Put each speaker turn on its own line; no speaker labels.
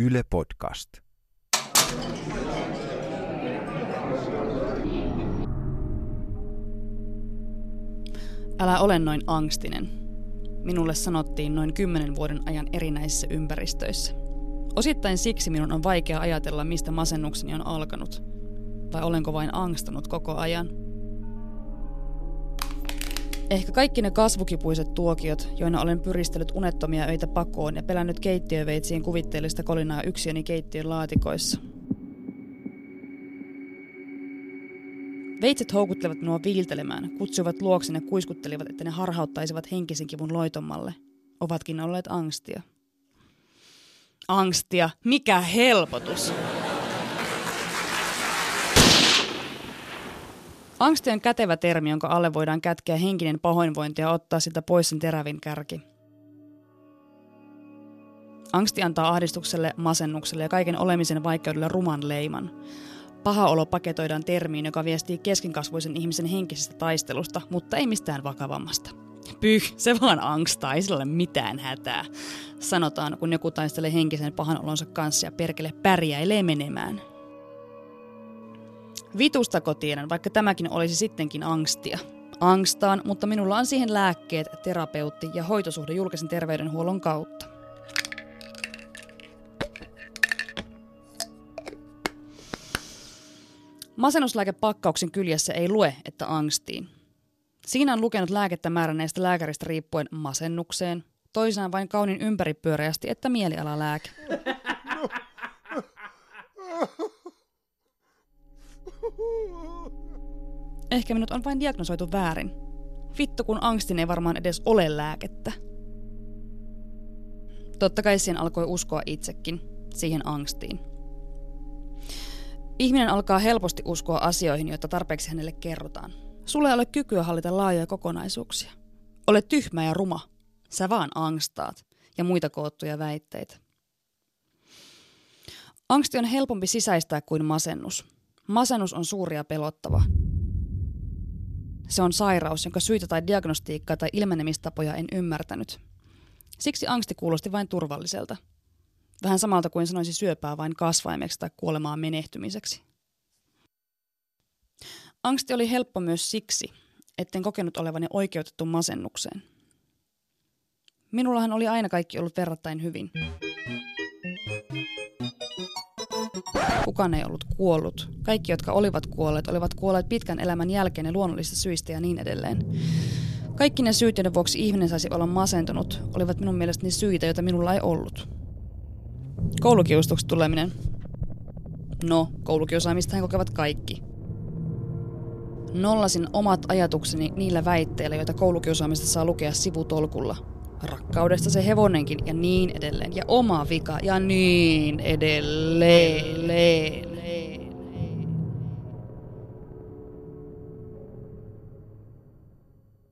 Yle Podcast.
Älä ole noin angstinen. Minulle sanottiin noin kymmenen vuoden ajan erinäisissä ympäristöissä. Osittain siksi minun on vaikea ajatella, mistä masennukseni on alkanut. Vai olenko vain angstunut koko ajan? Ehkä kaikki ne kasvukipuiset tuokiot, joina olen pyristellyt unettomia öitä pakoon ja pelännyt keittiöveitsiin kuvitteellista kolinaa yksiöni keittiön laatikoissa. Veitset houkuttelevat minua viiltelemään, kutsuivat luoksen ja kuiskuttelivat, että ne harhauttaisivat henkisen kivun loitommalle. Ovatkin olleet angstia. Angstia, mikä helpotus! Angsti on kätevä termi, jonka alle voidaan kätkeä henkinen pahoinvointi ja ottaa sitä pois sen terävin kärki. Angsti antaa ahdistukselle, masennukselle ja kaiken olemisen vaikeudelle ruman leiman. Paha olo paketoidaan termiin, joka viestii keskinkasvuisen ihmisen henkisestä taistelusta, mutta ei mistään vakavammasta. Pyh, se vaan angstaa, ei sillä ole mitään hätää. Sanotaan, kun joku taistelee henkisen pahan olonsa kanssa ja perkele pärjäilee menemään. Vitustako tiedän, vaikka tämäkin olisi sittenkin angstia. Angstaan, mutta minulla on siihen lääkkeet, terapeutti ja hoitosuhde julkisen terveydenhuollon kautta. Masennuslääkepakkauksen kyljessä ei lue, että angstiin. Siinä on lukenut lääkettä määränneestä lääkäristä riippuen masennukseen, toisaan vain kaunin ympäripyöreästi, että mielialalääke. Ehkä minut on vain diagnosoitu väärin. Vittu kun angstin ei varmaan edes ole lääkettä. Totta kai siihen alkoi uskoa itsekin, siihen angstiin. Ihminen alkaa helposti uskoa asioihin, joita tarpeeksi hänelle kerrotaan. Sulle ei ole kykyä hallita laajoja kokonaisuuksia. Ole tyhmä ja ruma. Sä vaan angstaat ja muita koottuja väitteitä. Angsti on helpompi sisäistää kuin masennus. Masennus on suuri ja pelottava. Se on sairaus, jonka syitä tai diagnostiikkaa tai ilmenemistapoja en ymmärtänyt. Siksi angsti kuulosti vain turvalliselta. Vähän samalta kuin sanoisi syöpää vain kasvaimeksi tai kuolemaa menehtymiseksi. Angsti oli helppo myös siksi, etten kokenut olevani oikeutettu masennukseen. Minullahan oli aina kaikki ollut verrattain hyvin. Kukaan ei ollut kuollut. Kaikki, jotka olivat kuolleet, olivat kuolleet pitkän elämän jälkeen ja luonnollisista syistä ja niin edelleen. Kaikki ne syyt, joiden vuoksi ihminen saisi olla masentunut, olivat minun mielestäni syitä, joita minulla ei ollut. Koulukiustuksi tuleminen. No, koulukiusaamista he kokevat kaikki. Nollasin omat ajatukseni niillä väitteillä, joita koulukiusaamista saa lukea sivutolkulla. Rakkaudesta se hevonenkin ja niin edelleen. Ja oma vika ja niin edelleen.